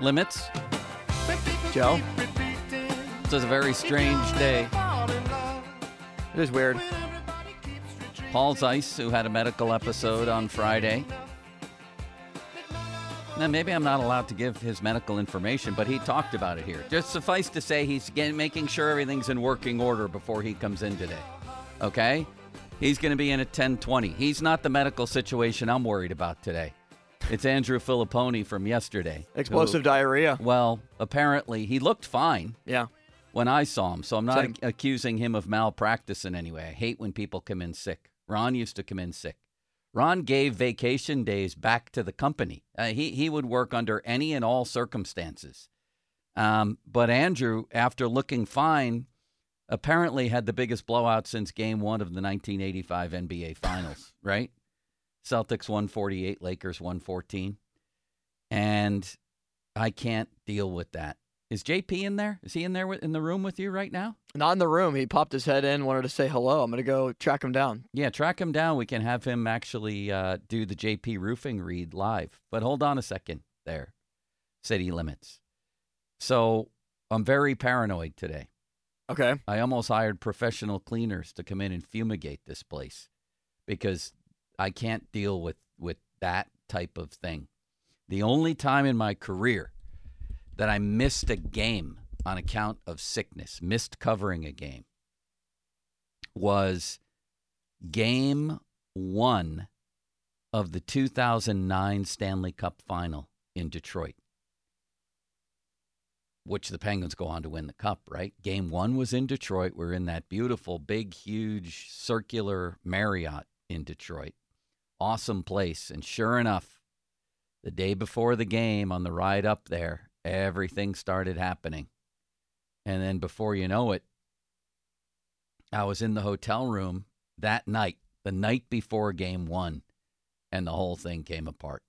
Limits. Joe? This is a very strange day. It is weird. Paul Zeise, who had a medical episode on Friday. Now, maybe I'm not allowed to give his medical information, but he talked about it here. Just suffice to say, he's getting, making sure everything's in working order before he comes in today. Okay? He's going to be in at 10:20. He's not the medical situation I'm worried about today. It's Andrew Fillipponi from yesterday. Explosive who- diarrhea. Well, apparently he looked fine Yeah. when I saw him, so I'm not ac- accusing him of malpractice in any way. I hate when people come in sick. Ron used to come in sick. Ron gave vacation days back to the company. Uh, he he would work under any and all circumstances. Um, but Andrew, after looking fine, apparently had the biggest blowout since Game One of the 1985 NBA Finals. right? Celtics 148, Lakers 114, and I can't deal with that. Is JP in there? Is he in there with, in the room with you right now? Not in the room. He popped his head in, wanted to say hello. I'm going to go track him down. Yeah, track him down. We can have him actually uh, do the JP roofing read live. But hold on a second there. City limits. So I'm very paranoid today. Okay. I almost hired professional cleaners to come in and fumigate this place because I can't deal with, with that type of thing. The only time in my career that I missed a game on account of sickness, missed covering a game, was game one of the 2009 Stanley Cup final in Detroit, which the Penguins go on to win the cup, right? Game one was in Detroit. We're in that beautiful, big, huge, circular Marriott in Detroit. Awesome place. And sure enough, the day before the game on the ride up there, everything started happening. And then before you know it, I was in the hotel room that night, the night before game one, and the whole thing came apart.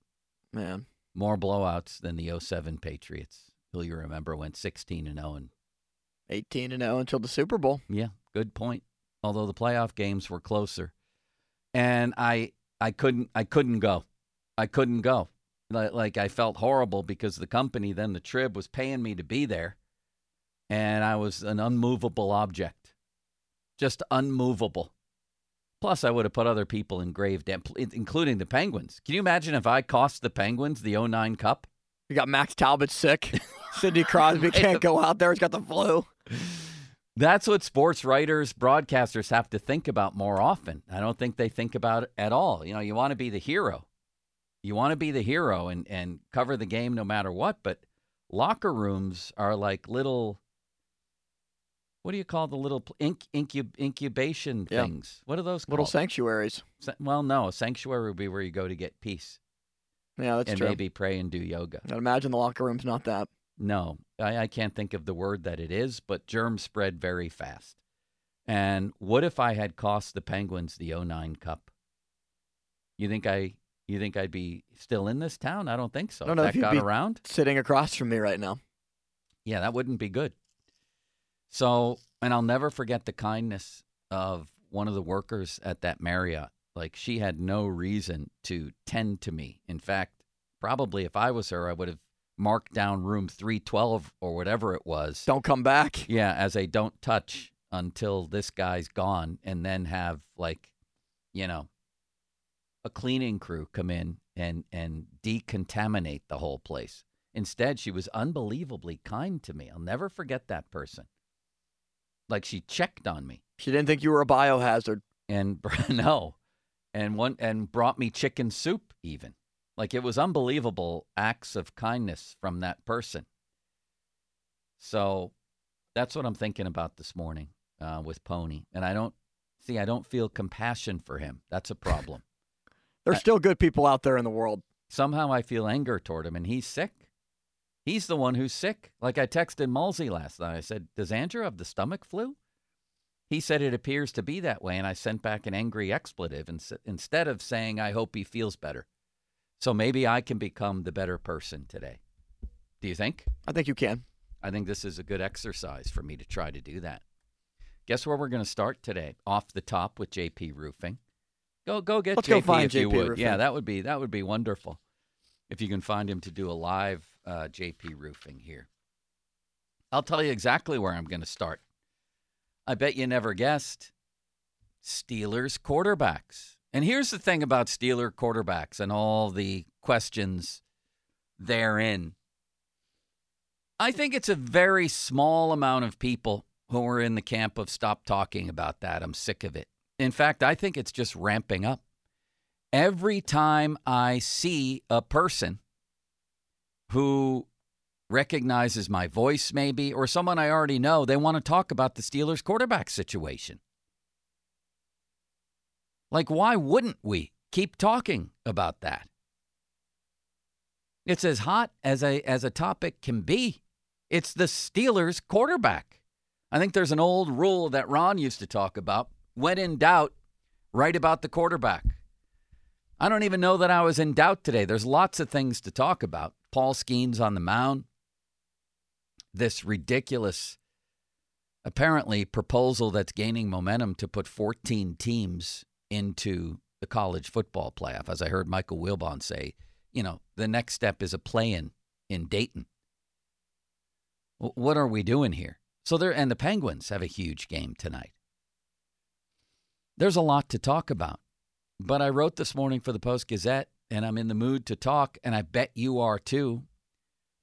Man. More blowouts than the 07 Patriots, who you remember went 16 and 0. And 18 and 0 until the Super Bowl. yeah, good point. Although the playoff games were closer, and I I couldn't I couldn't go, I couldn't go. Like, like I felt horrible because the company then the Trib was paying me to be there, and I was an unmovable object, just unmovable. Plus, I would have put other people in grave debt, including the Penguins. Can you imagine if I cost the Penguins the 09 Cup? You got Max Talbot sick. Sidney Crosby can't go out there. He's got the flu. That's what sports writers, broadcasters have to think about more often. I don't think they think about it at all. You know, you want to be the hero. You want to be the hero and, and cover the game no matter what, but locker rooms are like little what do you call the little inc, incub, incubation Yeah. things? What are those Little sanctuaries. Well, no, a sanctuary would be where you go to get peace Yeah, that's and true. And maybe pray and do yoga. I'd imagine the locker room's not that. No, I, I can't think of the word that it is, but germs spread very fast. And what if I had cost the Penguins the 09 Cup? You think I you think I'd be still in this town? I don't think so. I don't know that if you'd got be- around? Sitting across from me right now. Yeah, that wouldn't be good. So, and I'll never forget the kindness of one of the workers at that Marriott Like she had no reason to tend to me. In fact, probably if I was her, I would have marked down room 312 or whatever it was. Don't come back. Yeah, as a don't touch until this guy's gone, and then have like, you know, a cleaning crew come in and and decontaminate the whole place. Instead, she was unbelievably kind to me. I'll never forget that person. Like she checked on me She didn't think you were a biohazard. and no, and one and brought me chicken soup even. Like it was unbelievable acts of kindness from that person. So that's what I'm thinking about this morning uh, with Pony, and I don't see. I don't feel compassion for him. That's a problem. There's still good people out there in the world. Somehow I feel anger toward him, and he's sick. He's the one who's sick. Like I texted Mulsey last night. I said, "Does Andrew have the stomach flu?" He said it appears to be that way, and I sent back an angry expletive instead of saying, I hope he feels better. So maybe I can become the better person today. Do you think? I think you can. I think this is a good exercise for me to try to do that. Guess where we're going to start today? Off the top with JP Roofing. Go go get Let's JP go find if you would. Roofing. Yeah, that would be that would be wonderful. If you can find him to do a live uh, JP Roofing here. I'll tell you exactly where I'm going to start. I bet you never guessed. Steelers quarterbacks. And here's the thing about Steeler quarterbacks and all the questions therein. I think it's a very small amount of people who are in the camp of stop talking about that. I'm sick of it. In fact, I think it's just ramping up. Every time I see a person who recognizes my voice, maybe, or someone I already know, they want to talk about the Steelers quarterback situation. Like, why wouldn't we keep talking about that? It's as hot as a as a topic can be. It's the Steelers quarterback. I think there's an old rule that Ron used to talk about. When in doubt, write about the quarterback. I don't even know that I was in doubt today. There's lots of things to talk about. Paul Skenes on the mound. This ridiculous, apparently, proposal that's gaining momentum to put 14 teams into the college football playoff. As I heard Michael Wilbon say, you know, the next step is a play in in Dayton. What are we doing here? So there, and the Penguins have a huge game tonight. There's a lot to talk about. But I wrote this morning for the Post Gazette, and I'm in the mood to talk, and I bet you are too,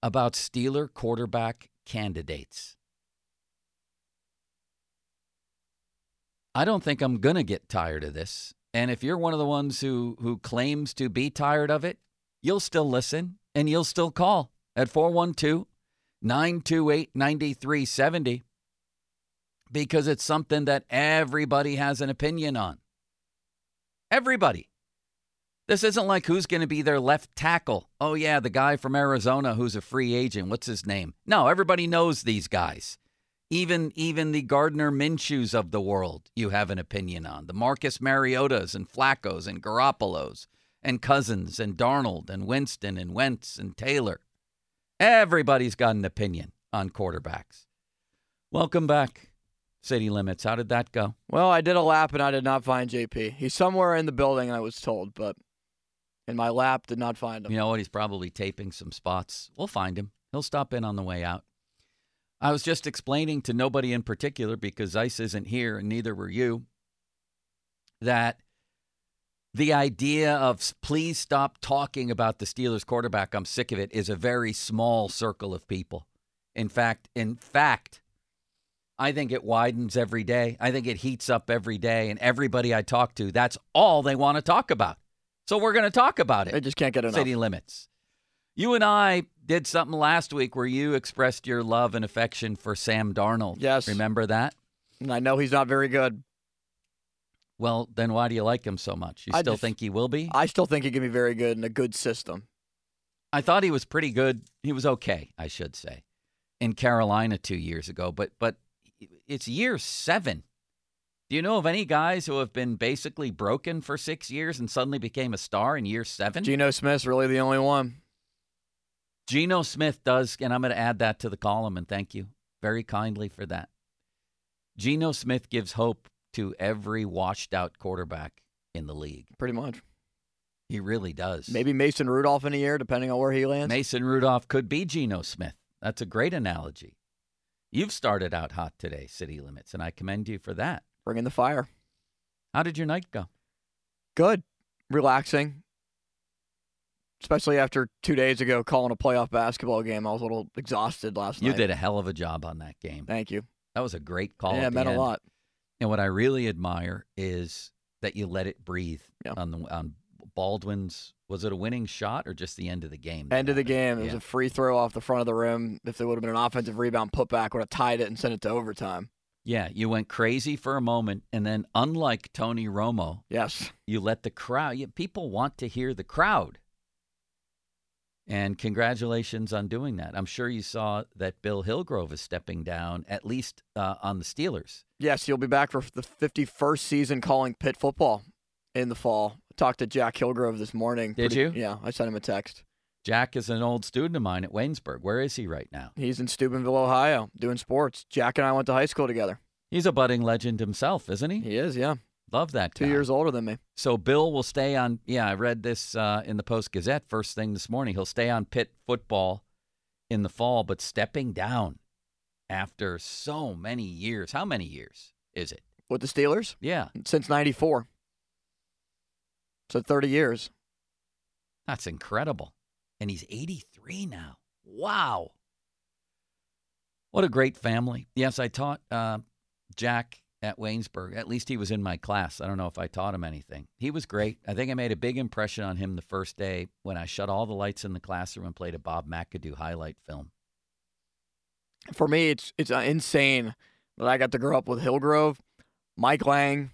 about Steeler quarterback candidates. I don't think I'm going to get tired of this. And if you're one of the ones who, who claims to be tired of it, you'll still listen and you'll still call at 412 928 9370 because it's something that everybody has an opinion on. Everybody. This isn't like who's going to be their left tackle. Oh, yeah, the guy from Arizona who's a free agent. What's his name? No, everybody knows these guys. Even even the Gardner Minshews of the world, you have an opinion on. The Marcus Mariotas and Flaccos and Garoppolos and Cousins and Darnold and Winston and Wentz and Taylor. Everybody's got an opinion on quarterbacks. Welcome back, City Limits. How did that go? Well, I did a lap and I did not find JP. He's somewhere in the building, I was told, but in my lap, did not find him. You know what? He's probably taping some spots. We'll find him. He'll stop in on the way out. I was just explaining to nobody in particular because Ice isn't here and neither were you that the idea of please stop talking about the Steelers quarterback, I'm sick of it, is a very small circle of people. In fact, in fact, I think it widens every day. I think it heats up every day and everybody I talk to, that's all they want to talk about. So we're going to talk about it They just can't get enough. city limits. You and I did something last week where you expressed your love and affection for Sam Darnold. Yes. Remember that? And I know he's not very good. Well, then why do you like him so much? You I still just- think he will be? I still think he can be very good in a good system. I thought he was pretty good. He was okay, I should say, in Carolina two years ago. But but it's year seven. Do you know of any guys who have been basically broken for six years and suddenly became a star in year seven? Geno Smith's really the only one. Geno Smith does, and I'm going to add that to the column, and thank you very kindly for that. Geno Smith gives hope to every washed out quarterback in the league. Pretty much. He really does. Maybe Mason Rudolph in a year, depending on where he lands. Mason Rudolph could be Geno Smith. That's a great analogy. You've started out hot today, City Limits, and I commend you for that. Bring in the fire. How did your night go? Good. Relaxing. Especially after two days ago calling a playoff basketball game. I was a little exhausted last You night. You did a hell of a job on that game. Thank you. That was a great call. yeah, it meant a lot. And what I really admire is that you let it breathe Yeah. on the on Baldwin's. Was it a winning shot or just the end of the game? End of the game. It was a free throw off the front of the rim. If there would have been an offensive rebound putback, would have tied it and sent it to overtime. Yeah, you went crazy for a moment, and then unlike Tony Romo, Yes. you let the crowd. You, people want to hear the crowd. And congratulations on doing that. I'm sure you saw that Bill Hillgrove is stepping down, at least uh, on the Steelers. Yes, he'll be back for the 51st season calling Pitt football in the fall. Talked to Jack Hillgrove this morning. Did Pretty- you? Yeah, I sent him a text. Jack is an old student of mine at Waynesburg. Where is he right now? He's in Steubenville, Ohio, doing sports. Jack and I went to high school together. He's a budding legend himself, isn't he? He is, yeah. Love that. Two years older than me. So Bill will stay on. Yeah, I read this uh, in the Post Gazette first thing this morning. He'll stay on Pitt football in the fall, but stepping down after so many years. How many years is it? With the Steelers Yeah, since 94. So 30 years. that's incredible. And he's 83 now. Wow. What a great family. Yes, I taught uh, Jack at Waynesburg. At least he was in my class. I don't know if I taught him anything. He was great. I think I made a big impression on him the first day when I shut all the lights in the classroom and played a Bob McAdoo highlight film. For me, it's it's uh, insane that I got to grow up with Hillgrove, Mike Lange,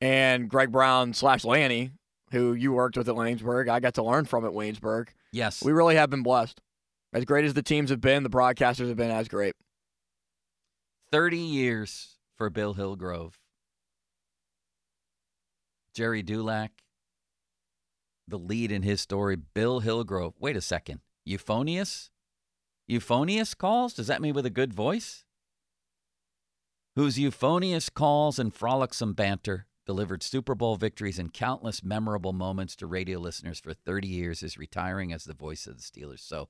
and Greg Brown slash Lanny, who you worked with at Waynesburg. I got to learn from at Waynesburg. Yes. We really have been blessed. As great as the teams have been, the broadcasters have been as great. 30 years for Bill Hillgrove. Gerry Dulac, the lead in his story, Bill Hillgrove. Wait a second. Euphonious? Euphonious calls? Does that mean with a good voice? Whose euphonious calls and frolicsome banter delivered Super Bowl victories and countless memorable moments to radio listeners for 30 years is retiring as the voice of the Steelers. So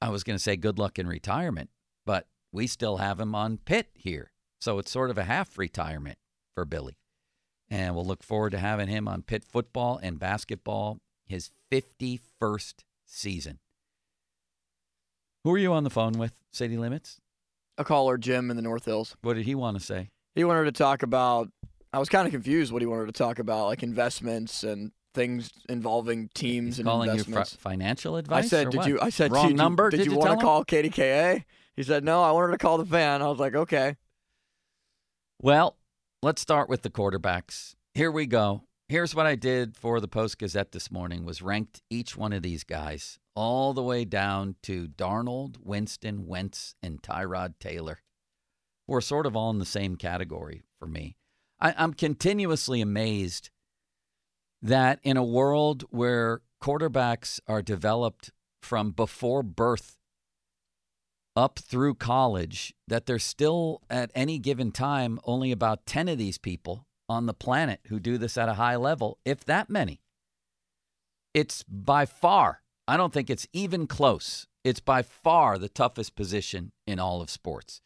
I was going to say good luck in retirement, but we still have him on Pitt here. So it's sort of a half retirement for Billy. And we'll look forward to having him on Pitt football and basketball his 51st season. Who are you on the phone with, City Limits? A caller, Jim, in the North Hills. What did he want to say? He wanted to talk about. I was kind of confused what he wanted to talk about, like investments and things involving teams He's and calling you fr- investments. financial I said, "Did what? you?" I said, wrong did number. You, did, you, you want to call KDKA? He said, "No, I wanted to call the fan." I was like, "Okay." Well, let's start with the quarterbacks. Here we go. Here's what I did for the Post Gazette this morning was ranked each one of these guys all the way down to Darnold, Winston, Wentz, and Tyrod Taylor. We're sort of all in the same category for me. I, I'm continuously amazed that in a world where quarterbacks are developed from before birth up through college that there's still at any given time only about 10 of these people on the planet who do this at a high level, if that many. It's by far, I don't think it's even close. It's by far the toughest position in all of sports.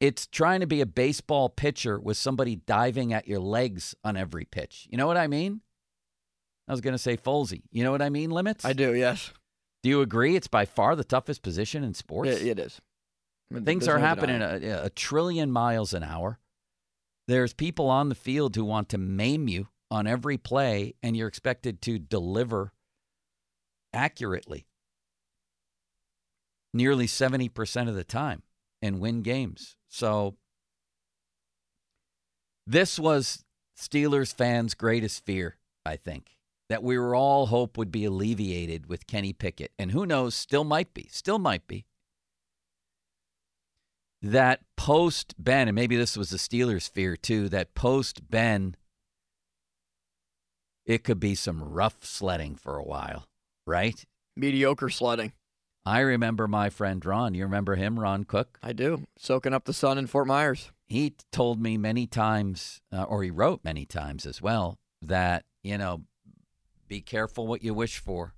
It's trying to be a baseball pitcher with somebody diving at your legs on every pitch. You know what I mean? I was going to say Folsey. You know what I mean, Limits? I do. Yes, Do you agree it's by far the toughest position in sports? it, it is. Things are happening denying it. at a, a trillion miles an hour. There's people on the field who want to maim you on every play, and you're expected to deliver accurately nearly 70% of the time and win games. So, this was Steelers fans' greatest fear, I think, that we were all hope would be alleviated with Kenny Pickett. And who knows, still might be, still might be that post Ben, and maybe this was the Steelers' fear too, that post Ben, it could be some rough sledding for a while, right? mediocre sledding. I remember my friend Ron. You remember him, Ron Cook? I do. Soaking up the sun in Fort Myers. He told me many times, uh, or he wrote many times as well, that, you know, be careful what you wish for.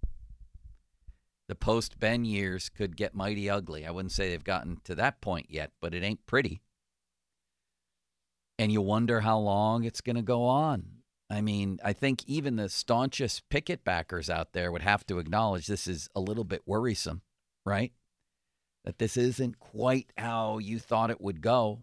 The post Ben years could get mighty ugly. I wouldn't say they've gotten to that point yet, but it ain't pretty. And you wonder how long it's going to go on. I mean, I think even the staunchest Pickett backers out there would have to acknowledge this is a little bit worrisome, right? That this isn't quite how you thought it would go.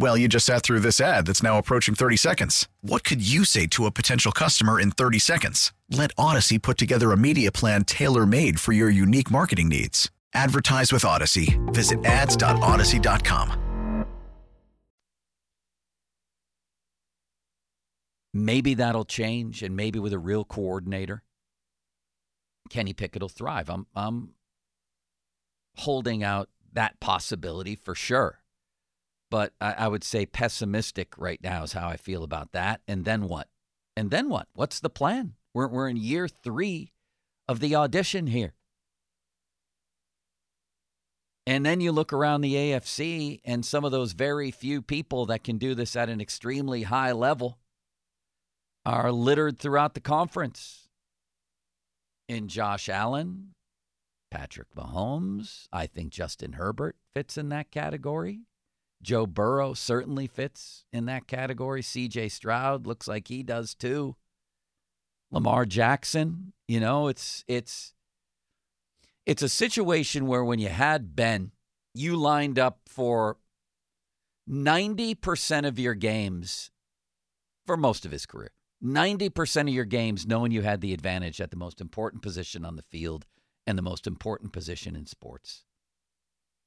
Well, you just sat through this ad that's now approaching 30 seconds. What could you say to a potential customer in 30 seconds? Let Odyssey put together a media plan tailor made for your unique marketing needs. Advertise with Odyssey. Visit ads.odyssey.com. Maybe that'll change, and maybe with a real coordinator, Kenny Pickett will thrive. I'm, I'm holding out that possibility for sure. But I, I would say pessimistic right now is how I feel about that. And then what? And then what? What's the plan? We're, we're in year three of the audition here. And then you look around the AFC, and some of those very few people that can do this at an extremely high level are littered throughout the conference. In Josh Allen, Patrick Mahomes, I think Justin Herbert fits in that category. Joe Burrow certainly fits in that category. CJ Stroud looks like he does too. Lamar Jackson, you know, it's it's it's a situation where when you had Ben, you lined up for 90% of your games for most of his career. 90% of your games knowing you had the advantage at the most important position on the field and the most important position in sports.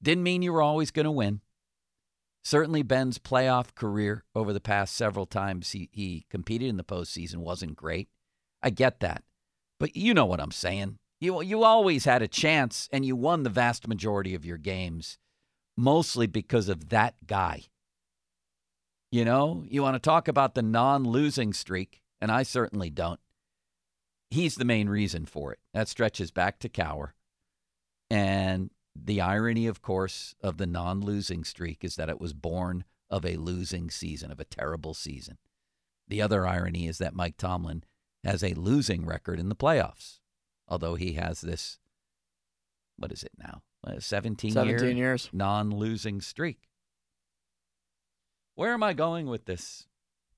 Didn't mean you were always going to win. Certainly, Ben's playoff career over the past several times he, he competed in the postseason wasn't great. I get that. But you know what I'm saying. You, you always had a chance, and you won the vast majority of your games, mostly because of that guy. You know, you want to talk about the non losing streak, and I certainly don't. He's the main reason for it. That stretches back to Cowher. And the irony, of course, of the non losing streak is that it was born of a losing season, of a terrible season. The other irony is that Mike Tomlin has a losing record in the playoffs, although he has this, what is it now? 17, 17 year years. non losing streak. Where am I going with this,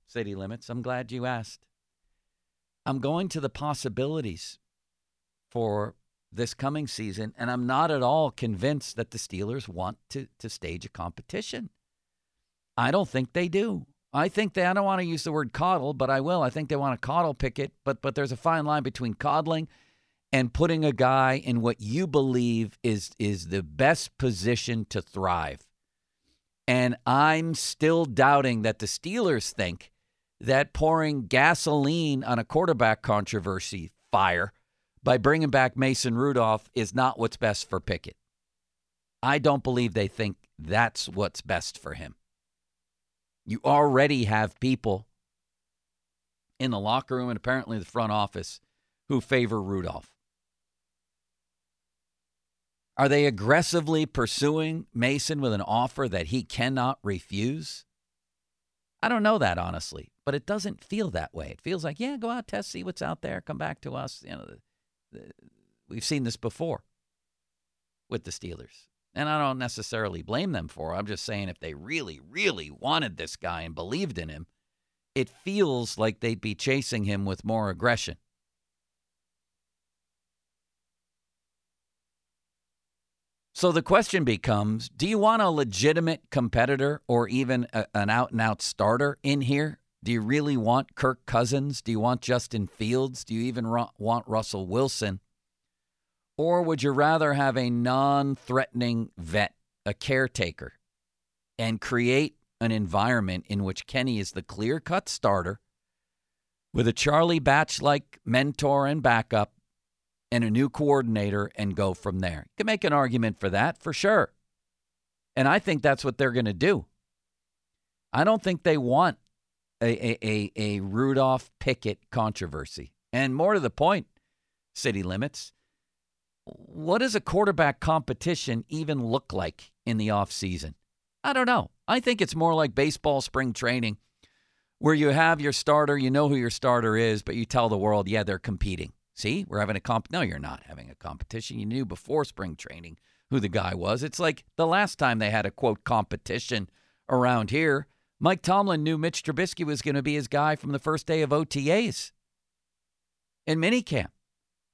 City Limits? I'm glad you asked. I'm going to the possibilities for this coming season, and I'm not at all convinced that the Steelers want to, to stage a competition. I don't think they do. I think they, I don't want to use the word coddle, but I will. I think they want to coddle Pickett, but, but there's a fine line between coddling and putting a guy in what you believe is, is the best position to thrive. And I'm still doubting that the Steelers think that pouring gasoline on a quarterback controversy fire by bringing back Mason Rudolph is not what's best for Pickett. I don't believe they think that's what's best for him. You already have people in the locker room and apparently the front office who favor Rudolph. Are they aggressively pursuing Mason with an offer that he cannot refuse? I don't know that honestly, but it doesn't feel that way. It feels like, yeah, go out, test, see what's out there, come back to us. You know, we've seen this before with the Steelers. And I don't necessarily blame them for it. I'm just saying if they really, really wanted this guy and believed in him, it feels like they'd be chasing him with more aggression. So the question becomes do you want a legitimate competitor or even a, an out and out starter in here? Do you really want Kirk Cousins? Do you want Justin Fields? Do you even want Russell Wilson? Or would you rather have a non threatening vet, a caretaker, and create an environment in which Kenny is the clear cut starter with a Charlie Batch like mentor and backup and a new coordinator and go from there. You can make an argument for that for sure. And I think that's what they're going to do. I don't think they want a, a, a, Rudolph Pickett controversy. And more to the point, city limits, what does a quarterback competition even look like in the offseason? I don't know. I think it's more like baseball spring training where you have your starter, you know who your starter is, but you tell the world, yeah, they're competing. See, we're having a comp. No, you're not having a competition. You knew before spring training who the guy was. It's like the last time they had a quote competition around here. Mike Tomlin knew Mitch Trubisky was going to be his guy from the first day of OTAs in minicamp.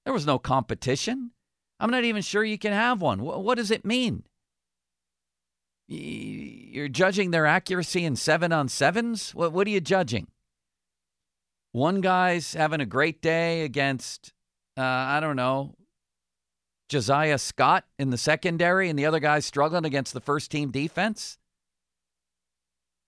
There was no competition. I'm not even sure you can have one. What does it mean? You're judging their accuracy in seven on sevens? What, what are you judging? One guy's having a great day against, uh, I don't know, Josiah Scott in the secondary, and the other guy's struggling against the first team defense.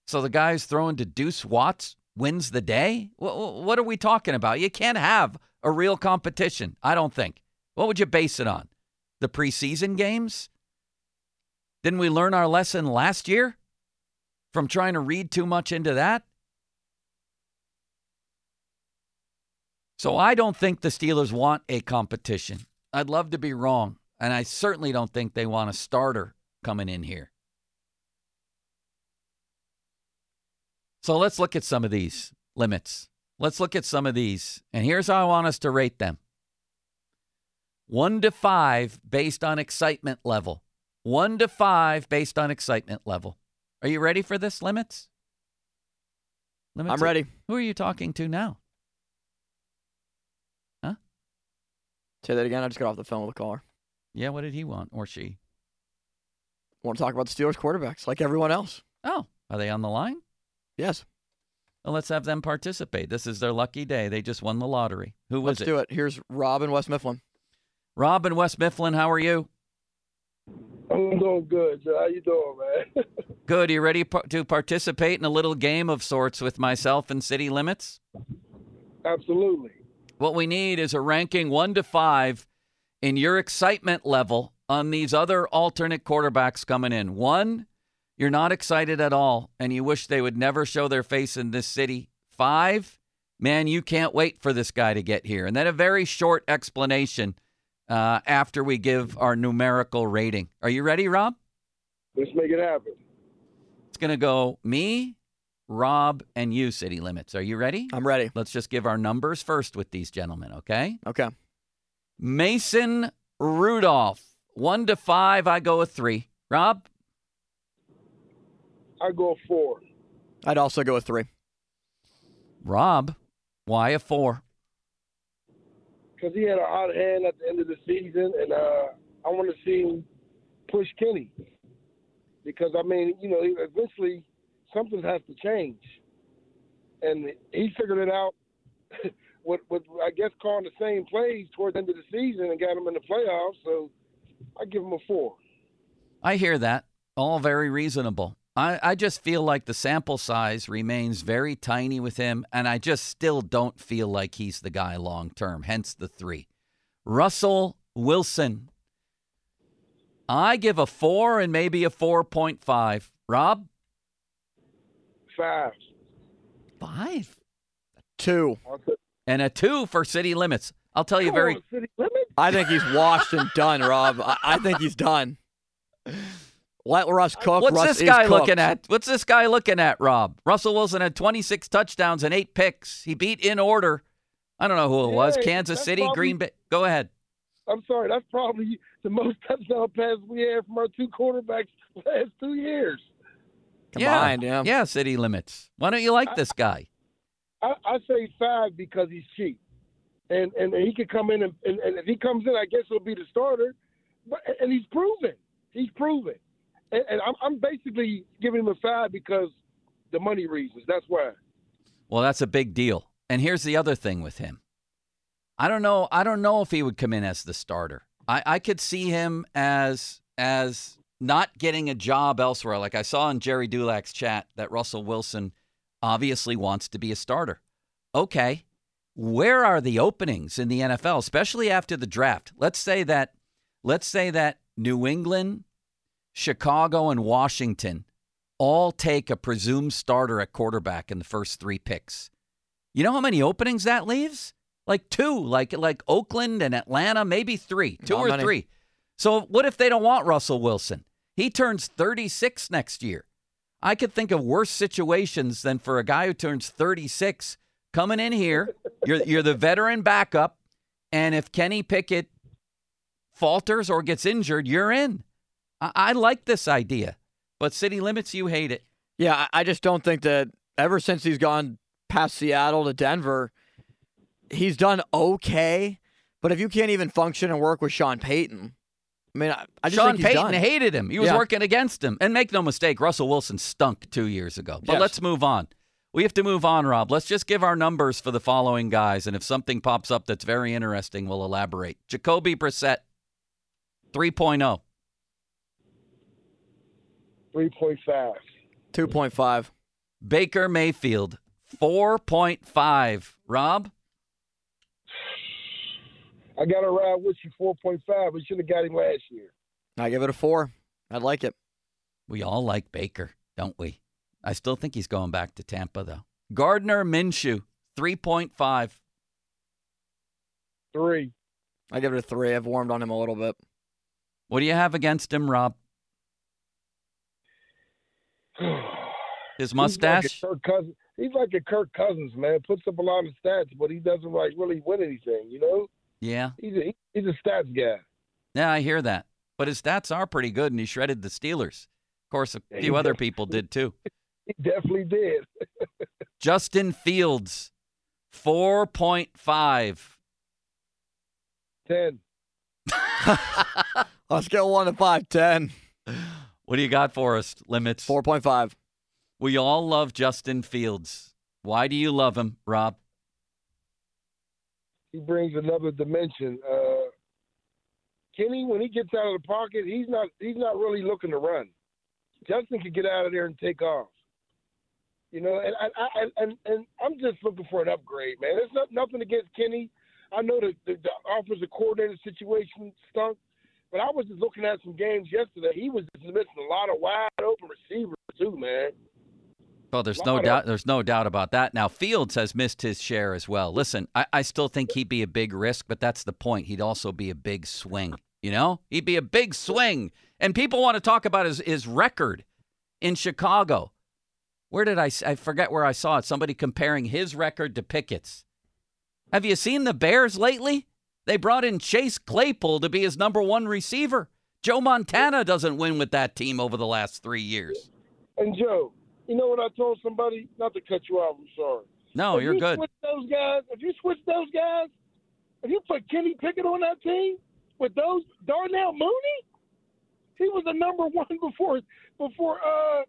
So the guy's throwing to Deuce Watts wins the day? What, what are we talking about? You can't have a real competition, I don't think. What would you base it on? The preseason games? Didn't we learn our lesson last year from trying to read too much into that? So I don't think the Steelers want a competition. I'd love to be wrong. And I certainly don't think they want a starter coming in here. So let's look at some of these limits. Let's look at some of these. And here's how I want us to rate them one to five based on excitement level. One to five based on excitement level. Are you ready for this, Limits? Limits I'm ready. Who are you talking to now? Huh? Say that again. I just got off the phone with a caller. Yeah, what did he want or she? Want to talk about the Steelers quarterbacks like everyone else. Oh, are they on the line? Yes. Well, let's have them participate. This is their lucky day. They just won the lottery. Who was let's it? do it. Here's Rob in West Mifflin. Rob in West Mifflin, how are you? I'm doing good. How you doing, man? good. You ready to participate in a little game of sorts with myself and City Limits? Absolutely. What we need is a ranking one to five in your excitement level on these other alternate quarterbacks coming in. One, you're not excited at all, and you wish they would never show their face in this city. Five, man, you can't wait for this guy to get here. And then a very short explanation uh, after we give our numerical rating. Are you ready, Rob? Let's make it happen. It's going to go me, Rob, and you, City Limits. Are you ready? I'm ready. Let's just give our numbers first with these gentlemen, okay? Okay. Mason Rudolph. One to five, I go a three. Rob? I go four. I'd also go with three. Rob, why a four? Because he had a hot hand at the end of the season, and uh, I want to see him push Kenny. Because I mean, you know, eventually something has to change, and he figured it out. with, with I guess calling the same plays towards the end of the season and got him in the playoffs. So I give him a four. I hear that. All very reasonable. I, I just feel like the sample size remains very tiny with him, and I just still don't feel like he's the guy long term, hence the three. Russell Wilson. I give a four and maybe a 4.5. Rob? Five. Five? Two. And a two for city limits. I'll tell you very City Limits. I think he's washed and done, Rob. I, I think he's done. Let Russ cook. What's Russ this guy cooked. looking at? What's this guy looking at, Rob? Russell Wilson had 26 touchdowns and eight picks. He beat in order. I don't know who it was. Kansas City, probably- Green Bay. Go ahead. I'm sorry, that's probably the most touchdown passes we had from our two quarterbacks last two years. Combined, yeah. Yeah, city limits. Why don't you like this guy? I, I say five because he's cheap, and and he could come in and, and, and if he comes in, I guess he'll be the starter. But and he's proven, he's proven, and, and I'm, I'm basically giving him a five because the money reasons. That's why. Well, that's a big deal. And here's the other thing with him. I don't know. I don't know if he would come in as the starter. I, I could see him as as not getting a job elsewhere. Like I saw in Gerry Dulac's chat that Russell Wilson obviously wants to be a starter. Okay. Where are the openings in the NFL, especially after the draft? Let's say that let's say that New England, Chicago, and Washington all take a presumed starter at quarterback in the first three picks. You know how many openings that leaves? Like two, like like Oakland and Atlanta, maybe three, two Not or many. three. So what if they don't want Russell Wilson? He turns 36 next year. I could think of worse situations than for a guy who turns 36 coming in here. You're you're the veteran backup, and if Kenny Pickett falters or gets injured, you're in. I, I like this idea, but city limits, you hate it. Yeah, I just don't think that ever since he's gone past Seattle to Denver, he's done okay. But if you can't even function and work with Sean Payton, I mean, I, I just Sean think he's Payton done. hated him. He was Yeah. working against him. And make no mistake, Russell Wilson stunk two years ago. But Yes. let's move on. We have to move on, Rob. Let's just give our numbers for the following guys. And if something pops up that's very interesting, we'll elaborate. Jacoby Brissett, oh. 3.0. Three point five. Two point five. Baker Mayfield, 4.5. Rob? I got to ride with you four point five. We should have got him last year. I give it a four. I like it. We all like Baker, don't we? I still think he's going back to Tampa, though. Gardner Minshew, 3.5. Three. I give it a three. I've warmed on him a little bit. What do you have against him, Rob? His mustache? He's like, a Kirk Cousins. He's like a Kirk Cousins, man. Puts up a lot of stats, but he doesn't like really win anything. You know, Yeah. he's a, he's a stats guy. Yeah, I hear that. But his stats are pretty good, and he shredded the Steelers. Of course, a Yeah, few other people did too. He definitely did. Justin Fields, 4.5. Ten. Let's get one to five. Ten. What do you got for us, Limits? Four point five. We all love Justin Fields. Why do you love him, Rob? He brings another dimension. Uh, Kenny, when he gets out of the pocket, he's not he's not really looking to run. Justin can get out of there and take off. You know, and I, I, and, and and I'm just looking for an upgrade, man. There's not nothing against Kenny. I know the, the, the offensive coordinator situation stunk, but I was just looking at some games yesterday. He was just missing a lot of wide open receivers too, man. Well, there's no doubt. There's no doubt about that. Now Fields has missed his share as well. Listen, I, I still think he'd be a big risk, but that's the point. He'd also be a big swing. You know, he'd be a big swing, and people want to talk about his his record in Chicago. Where did I? I forget where I saw it. Somebody comparing his record to Pickett's. Have you seen the Bears lately? They brought in Chase Claypool to be his number one receiver. Joe Montana doesn't win with that team over the last three years. And Joe, you know what I told somebody? Not to cut you off. I'm sorry. No, if you're you good. Switch those guys. If you switch those guys, if you put Kenny Pickett on that team with those Darnell Mooney, he was the number one before before uh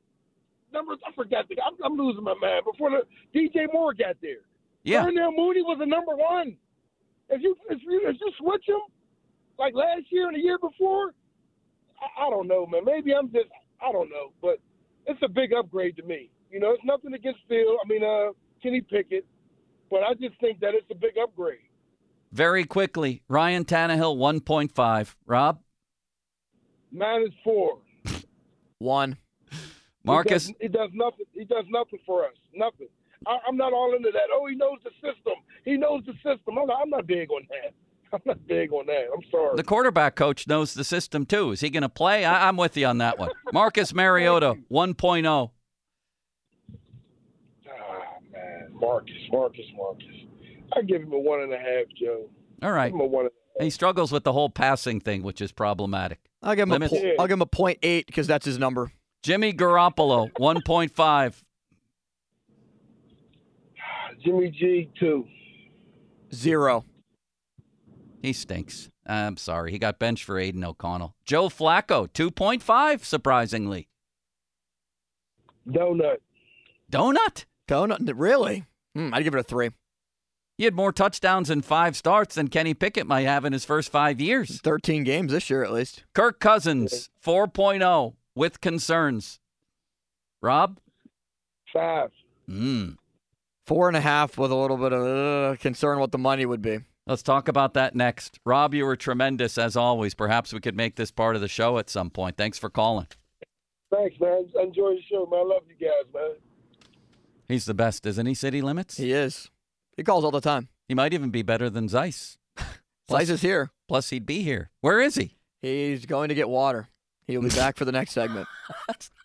number I forgot. The, I'm, I'm losing my mind. Before the DJ Moore got there, Yeah. Darnell Mooney was the number one. If you if you if you switch him like last year and the year before, I, I don't know, man. Maybe I'm just I don't know, but it's a big upgrade to me. You know, it's nothing against Phil. I mean, uh, Kenny Pickett, but I just think that it's a big upgrade. Very quickly, Ryan Tannehill, 1.5. Rob? Minus four. One. Marcus? He does, he does nothing. He does nothing for us. Nothing. I, I'm not all into that. Oh, he knows the system. He knows the system. I'm not, I'm not big on that. I'm not big on that. I'm sorry. The quarterback coach knows the system too. Is he going to play? I, I'm with you on that one. Marcus Mariota, 1.0. Ah, man, Marcus, Marcus, Marcus. I give him a one and a half, Joe. All right. Give him a one. He struggles with the whole passing thing, which is problematic. I'll give him Limits. a po- I'll give him a point eight because that's his number. Jimmy Garoppolo, 1.5. Jimmy G two. Zero. He stinks. I'm sorry. He got benched for Aidan O'Connell. Joe Flacco, 2.5, surprisingly. Donut. Donut? Donut. Really? Hmm, I'd give it a three. He had more touchdowns in five starts than Kenny Pickett might have in his first five years. 13 games this year, at least. Kirk Cousins, 4.0, with concerns. Rob? Five. Mm. Four and a half with a little bit of uh, concern what the money would be. Let's talk about that next. Rob, you were tremendous as always. Perhaps we could make this part of the show at some point. Thanks for calling. Thanks, man. Enjoy the show, man. I love you guys, man. He's the best, isn't he, City Limits? He is. He calls all the time. He might even be better than Zeise. Zeise is here. Plus, he'd be here. Where is he? He's going to get water. He'll be back for the next segment.